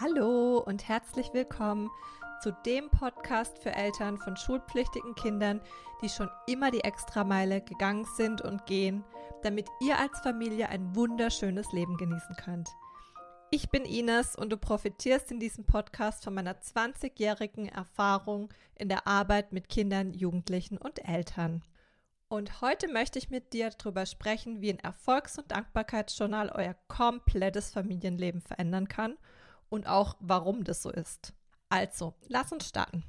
Hallo und herzlich willkommen zu dem Podcast für Eltern von schulpflichtigen Kindern, die schon immer die Extrameile gegangen sind und gehen, damit ihr als Familie ein wunderschönes Leben genießen könnt. Ich bin Ines und du profitierst in diesem Podcast von meiner 20-jährigen Erfahrung in der Arbeit mit Kindern, Jugendlichen und Eltern. Und heute möchte ich mit dir darüber sprechen, wie ein Erfolgs- und Dankbarkeitsjournal euer komplettes Familienleben verändern kann und auch warum das so ist. Also, lass uns starten.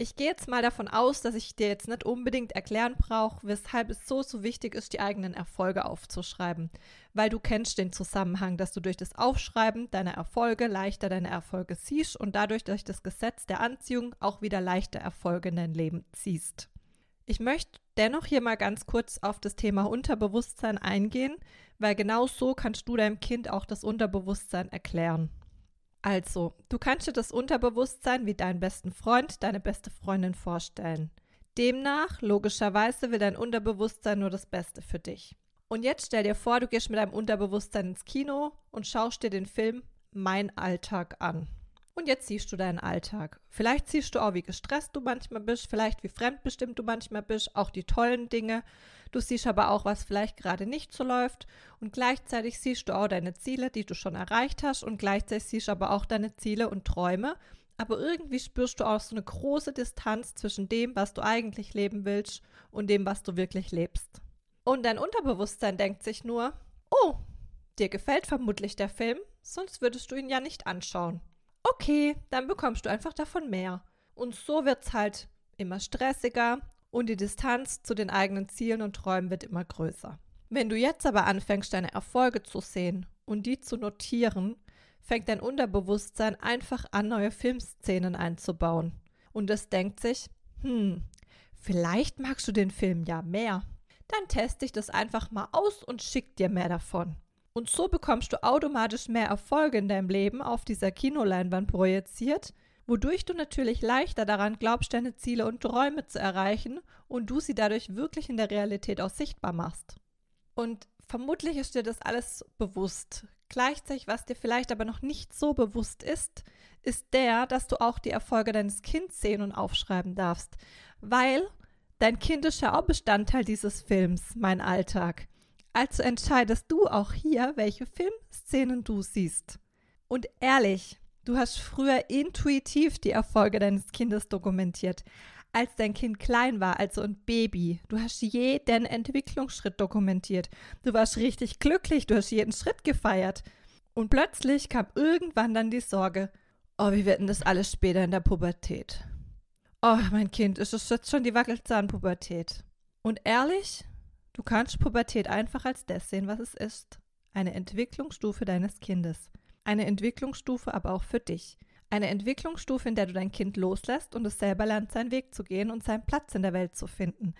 Ich gehe jetzt mal davon aus, dass ich dir jetzt nicht unbedingt erklären brauche, weshalb es so, so wichtig ist, die eigenen Erfolge aufzuschreiben. Weil du kennst den Zusammenhang, dass du durch das Aufschreiben deiner Erfolge leichter deine Erfolge siehst und dadurch durch das Gesetz der Anziehung auch wieder leichter Erfolge in dein Leben ziehst. Ich möchte dennoch hier mal ganz kurz auf das Thema Unterbewusstsein eingehen, weil genau so kannst du deinem Kind auch das Unterbewusstsein erklären. Also, du kannst dir das Unterbewusstsein wie deinen besten Freund, deine beste Freundin vorstellen. Demnach, logischerweise, will dein Unterbewusstsein nur das Beste für dich. Und jetzt stell dir vor, du gehst mit deinem Unterbewusstsein ins Kino und schaust dir den Film Mein Alltag an. Und jetzt siehst du deinen Alltag. Vielleicht siehst du auch, wie gestresst du manchmal bist, vielleicht wie fremdbestimmt du manchmal bist, auch die tollen Dinge. Du siehst aber auch, was vielleicht gerade nicht so läuft. Und gleichzeitig siehst du auch deine Ziele, die du schon erreicht hast. Und gleichzeitig siehst du aber auch deine Ziele und Träume. Aber irgendwie spürst du auch so eine große Distanz zwischen dem, was du eigentlich leben willst und dem, was du wirklich lebst. Und dein Unterbewusstsein denkt sich nur, oh, dir gefällt vermutlich der Film, sonst würdest du ihn ja nicht anschauen okay, dann bekommst du einfach davon mehr. Und so wird es halt immer stressiger und die Distanz zu den eigenen Zielen und Träumen wird immer größer. Wenn du jetzt aber anfängst, deine Erfolge zu sehen und die zu notieren, fängt dein Unterbewusstsein einfach an, neue Filmszenen einzubauen. Und es denkt sich, hm, vielleicht magst du den Film ja mehr. Dann teste ich das einfach mal aus und schick dir mehr davon. Und so bekommst du automatisch mehr Erfolge in deinem Leben auf dieser Kinoleinwand projiziert, wodurch du natürlich leichter daran glaubst, deine Ziele und Träume zu erreichen und du sie dadurch wirklich in der Realität auch sichtbar machst. Und vermutlich ist dir das alles bewusst. Gleichzeitig, was dir vielleicht aber noch nicht so bewusst ist, ist der, dass du auch die Erfolge deines Kindes sehen und aufschreiben darfst. Weil dein Kind ist ja auch Bestandteil dieses Films, mein Alltag. Also entscheidest du auch hier, welche Filmszenen du siehst. Und ehrlich, du hast früher intuitiv die Erfolge deines Kindes dokumentiert, als dein Kind klein war, also ein Baby. Du hast jeden Entwicklungsschritt dokumentiert. Du warst richtig glücklich, du hast jeden Schritt gefeiert. Und plötzlich kam irgendwann dann die Sorge, oh, wie wird denn das alles später in der Pubertät? Oh, mein Kind, ist es jetzt schon die Wackelzahnpubertät? Und ehrlich, Du kannst Pubertät einfach als das sehen, was es ist. Eine Entwicklungsstufe deines Kindes. Eine Entwicklungsstufe aber auch für dich. Eine Entwicklungsstufe, in der du dein Kind loslässt und es selber lernt, seinen Weg zu gehen und seinen Platz in der Welt zu finden.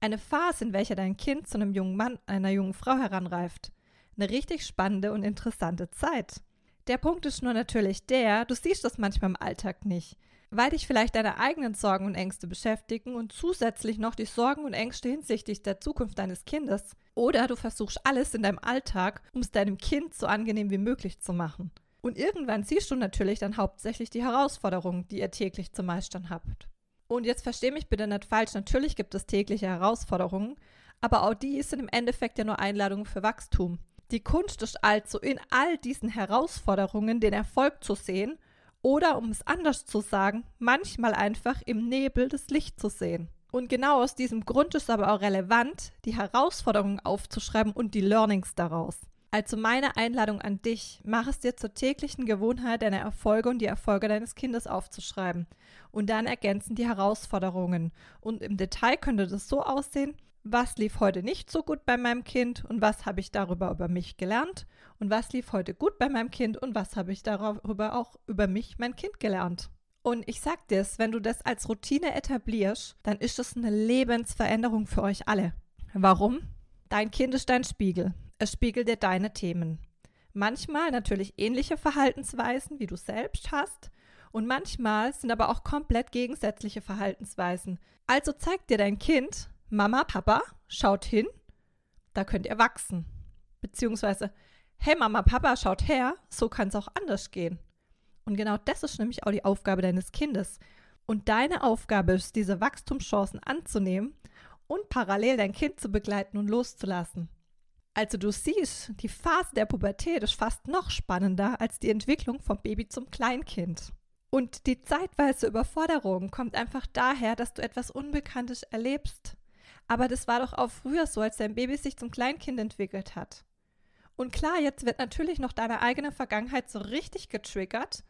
Eine Phase, in welcher dein Kind zu einem jungen Mann, einer jungen Frau heranreift. Eine richtig spannende und interessante Zeit. Der Punkt ist nur natürlich der, du siehst das manchmal im Alltag nicht weil dich vielleicht deine eigenen Sorgen und Ängste beschäftigen und zusätzlich noch die Sorgen und Ängste hinsichtlich der Zukunft deines Kindes. Oder du versuchst alles in deinem Alltag, um es deinem Kind so angenehm wie möglich zu machen. Und irgendwann siehst du natürlich dann hauptsächlich die Herausforderungen, die ihr täglich zu meistern habt. Und jetzt versteh mich bitte nicht falsch, natürlich gibt es tägliche Herausforderungen, aber auch die sind im Endeffekt ja nur Einladungen für Wachstum. Die Kunst ist also in all diesen Herausforderungen den Erfolg zu sehen oder um es anders zu sagen, manchmal einfach im Nebel das Licht zu sehen. Und genau aus diesem Grund ist aber auch relevant, die Herausforderungen aufzuschreiben und die Learnings daraus. Also meine Einladung an dich, mach es dir zur täglichen Gewohnheit, deine Erfolge und die Erfolge deines Kindes aufzuschreiben. Und dann ergänzen die Herausforderungen. Und im Detail könnte das so aussehen, was lief heute nicht so gut bei meinem Kind und was habe ich darüber über mich gelernt und was lief heute gut bei meinem Kind und was habe ich darüber auch über mich, mein Kind gelernt. Und ich sag dir es, wenn du das als Routine etablierst, dann ist das eine Lebensveränderung für euch alle. Warum? Dein Kind ist dein Spiegel. Es spiegelt dir deine Themen. Manchmal natürlich ähnliche Verhaltensweisen, wie du selbst hast, und manchmal sind aber auch komplett gegensätzliche Verhaltensweisen. Also zeigt dir dein Kind, Mama, Papa, schaut hin, da könnt ihr wachsen. Beziehungsweise, hey Mama, Papa, schaut her, so kann es auch anders gehen. Und genau das ist nämlich auch die Aufgabe deines Kindes. Und deine Aufgabe ist, diese Wachstumschancen anzunehmen und parallel dein Kind zu begleiten und loszulassen. Also du siehst, die Phase der Pubertät ist fast noch spannender als die Entwicklung vom Baby zum Kleinkind. Und die zeitweise Überforderung kommt einfach daher, dass du etwas Unbekanntes erlebst. Aber das war doch auch früher so, als dein Baby sich zum Kleinkind entwickelt hat. Und klar, jetzt wird natürlich noch deine eigene Vergangenheit so richtig getriggert.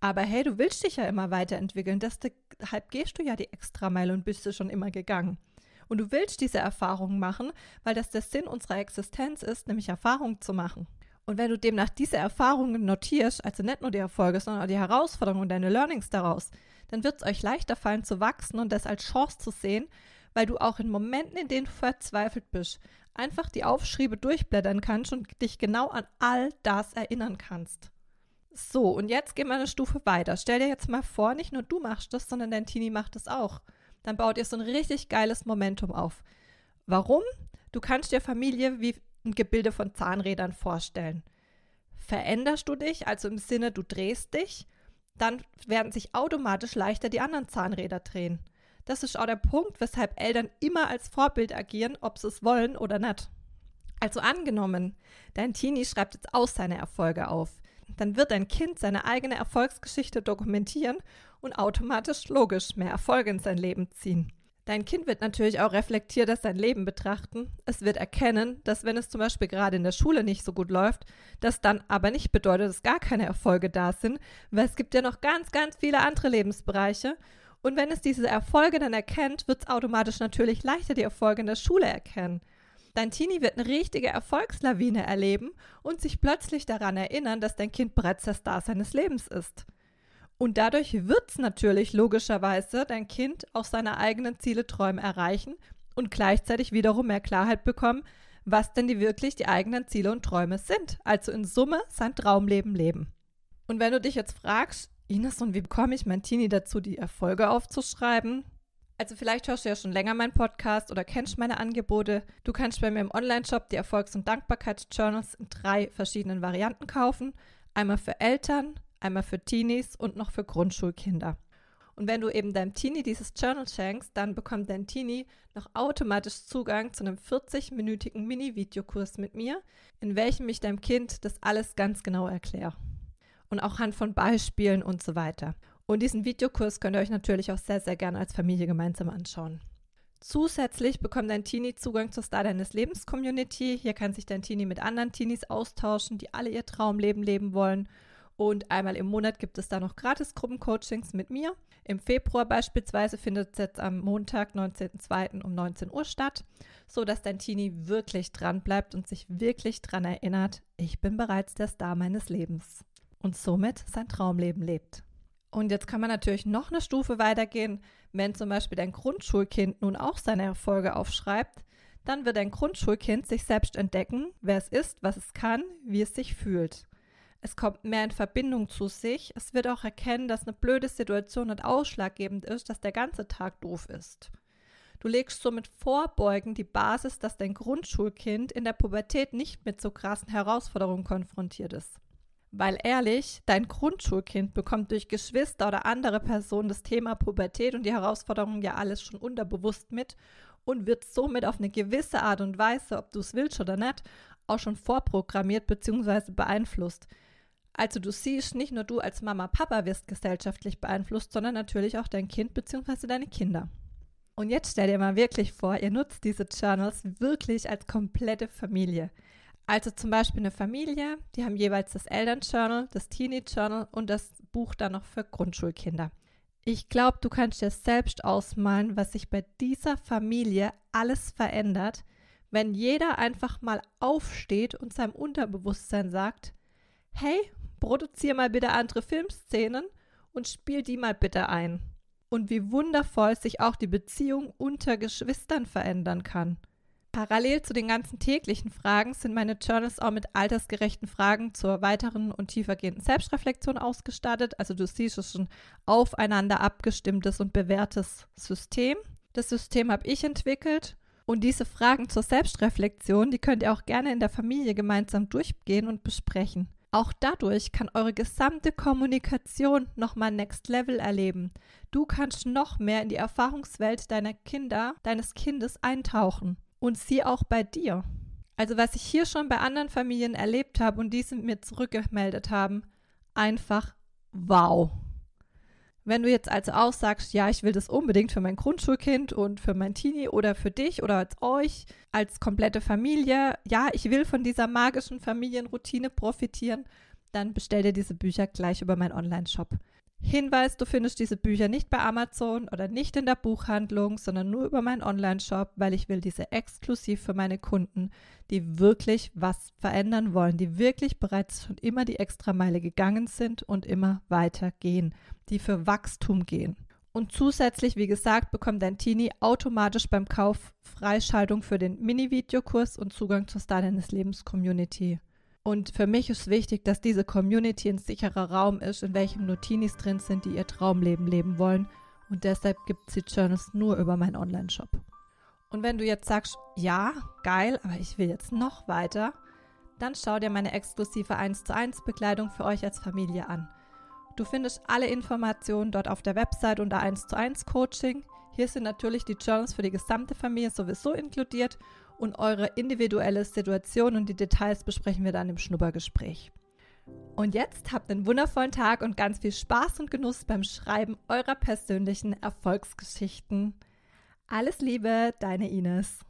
Aber hey, du willst dich ja immer weiterentwickeln. Deshalb gehst du ja die Extrameile und bist du schon immer gegangen. Und du willst diese Erfahrungen machen, weil das der Sinn unserer Existenz ist, nämlich Erfahrungen zu machen. Und wenn du demnach diese Erfahrungen notierst, also nicht nur die Erfolge, sondern auch die Herausforderungen und deine Learnings daraus, dann wird es euch leichter fallen zu wachsen und das als Chance zu sehen, weil du auch in Momenten, in denen du verzweifelt bist, einfach die Aufschriebe durchblättern kannst und dich genau an all das erinnern kannst. So, und jetzt gehen wir eine Stufe weiter. Stell dir jetzt mal vor, nicht nur du machst das, sondern dein Teenie macht es auch dann baut ihr so ein richtig geiles Momentum auf. Warum? Du kannst dir Familie wie ein Gebilde von Zahnrädern vorstellen. Veränderst du dich, also im Sinne, du drehst dich, dann werden sich automatisch leichter die anderen Zahnräder drehen. Das ist auch der Punkt, weshalb Eltern immer als Vorbild agieren, ob sie es wollen oder nicht. Also angenommen, dein Teenie schreibt jetzt aus seine Erfolge auf dann wird dein Kind seine eigene Erfolgsgeschichte dokumentieren und automatisch logisch mehr Erfolge in sein Leben ziehen. Dein Kind wird natürlich auch reflektierter sein Leben betrachten. Es wird erkennen, dass wenn es zum Beispiel gerade in der Schule nicht so gut läuft, das dann aber nicht bedeutet, dass gar keine Erfolge da sind, weil es gibt ja noch ganz, ganz viele andere Lebensbereiche. Und wenn es diese Erfolge dann erkennt, wird es automatisch natürlich leichter die Erfolge in der Schule erkennen. Dein Teenie wird eine richtige Erfolgslawine erleben und sich plötzlich daran erinnern, dass dein Kind bereits der Star seines Lebens ist. Und dadurch wird es natürlich logischerweise dein Kind auch seine eigenen Ziele, Träume erreichen und gleichzeitig wiederum mehr Klarheit bekommen, was denn die wirklich die eigenen Ziele und Träume sind. Also in Summe sein Traumleben leben. Und wenn du dich jetzt fragst, Ines, und wie bekomme ich mein Teenie dazu, die Erfolge aufzuschreiben? Also vielleicht hörst du ja schon länger meinen Podcast oder kennst meine Angebote. Du kannst bei mir im Online-Shop die Erfolgs- und Dankbarkeitsjournals in drei verschiedenen Varianten kaufen. Einmal für Eltern, einmal für Teenies und noch für Grundschulkinder. Und wenn du eben deinem Teenie dieses Journal schenkst, dann bekommt dein Teenie noch automatisch Zugang zu einem 40-minütigen Mini-Videokurs mit mir, in welchem ich deinem Kind das alles ganz genau erkläre. Und auch Hand von Beispielen und so weiter. Und diesen Videokurs könnt ihr euch natürlich auch sehr, sehr gerne als Familie gemeinsam anschauen. Zusätzlich bekommt dein Teenie Zugang zur Star deines Lebens Community. Hier kann sich dein Teenie mit anderen Teenies austauschen, die alle ihr Traumleben leben wollen. Und einmal im Monat gibt es da noch gratis Gruppencoachings mit mir. Im Februar beispielsweise findet es jetzt am Montag, 19.02. um 19 Uhr statt, so dass dein Teenie wirklich dran bleibt und sich wirklich dran erinnert, ich bin bereits der Star meines Lebens und somit sein Traumleben lebt. Und jetzt kann man natürlich noch eine Stufe weitergehen. Wenn zum Beispiel dein Grundschulkind nun auch seine Erfolge aufschreibt, dann wird dein Grundschulkind sich selbst entdecken, wer es ist, was es kann, wie es sich fühlt. Es kommt mehr in Verbindung zu sich. Es wird auch erkennen, dass eine blöde Situation nicht ausschlaggebend ist, dass der ganze Tag doof ist. Du legst somit vorbeugend die Basis, dass dein Grundschulkind in der Pubertät nicht mit so krassen Herausforderungen konfrontiert ist. Weil ehrlich, dein Grundschulkind bekommt durch Geschwister oder andere Personen das Thema Pubertät und die Herausforderungen ja alles schon unterbewusst mit und wird somit auf eine gewisse Art und Weise, ob du es willst oder nicht, auch schon vorprogrammiert bzw. beeinflusst. Also du siehst, nicht nur du als Mama, Papa wirst gesellschaftlich beeinflusst, sondern natürlich auch dein Kind bzw. deine Kinder. Und jetzt stell dir mal wirklich vor, ihr nutzt diese Journals wirklich als komplette Familie. Also zum Beispiel eine Familie, die haben jeweils das Elternjournal, das Teenie-Journal und das Buch dann noch für Grundschulkinder. Ich glaube, du kannst dir selbst ausmalen, was sich bei dieser Familie alles verändert, wenn jeder einfach mal aufsteht und seinem Unterbewusstsein sagt, hey, produziere mal bitte andere Filmszenen und spiel die mal bitte ein. Und wie wundervoll sich auch die Beziehung unter Geschwistern verändern kann. Parallel zu den ganzen täglichen Fragen sind meine Journals auch mit altersgerechten Fragen zur weiteren und tiefergehenden Selbstreflexion ausgestattet. Also du siehst es schon aufeinander abgestimmtes und bewährtes System. Das System habe ich entwickelt und diese Fragen zur Selbstreflexion, die könnt ihr auch gerne in der Familie gemeinsam durchgehen und besprechen. Auch dadurch kann eure gesamte Kommunikation nochmal Next Level erleben. Du kannst noch mehr in die Erfahrungswelt deiner Kinder, deines Kindes eintauchen. Und sie auch bei dir. Also was ich hier schon bei anderen Familien erlebt habe und diese mir zurückgemeldet haben, einfach wow. Wenn du jetzt also auch sagst, ja, ich will das unbedingt für mein Grundschulkind und für mein Teenie oder für dich oder als euch, als komplette Familie, ja, ich will von dieser magischen Familienroutine profitieren, dann bestell dir diese Bücher gleich über meinen Online-Shop. Hinweis, du findest diese Bücher nicht bei Amazon oder nicht in der Buchhandlung, sondern nur über meinen Online-Shop, weil ich will diese exklusiv für meine Kunden, die wirklich was verändern wollen, die wirklich bereits schon immer die Extrameile gegangen sind und immer weiter gehen, die für Wachstum gehen. Und zusätzlich, wie gesagt, bekommt dein Teenie automatisch beim Kauf Freischaltung für den Mini-Videokurs und Zugang zur Star deines Lebens Community. Und für mich ist wichtig, dass diese Community ein sicherer Raum ist, in welchem nur Teenies drin sind, die ihr Traumleben leben wollen. Und deshalb gibt es die Journals nur über meinen Online-Shop. Und wenn du jetzt sagst, ja, geil, aber ich will jetzt noch weiter, dann schau dir meine exklusive 1 zu 1 Bekleidung für euch als Familie an. Du findest alle Informationen dort auf der Website unter 1 zu 1 Coaching. Hier sind natürlich die Journals für die gesamte Familie sowieso inkludiert und eure individuelle Situation und die Details besprechen wir dann im Schnuppergespräch. Und jetzt habt einen wundervollen Tag und ganz viel Spaß und Genuss beim Schreiben eurer persönlichen Erfolgsgeschichten. Alles Liebe, deine Ines.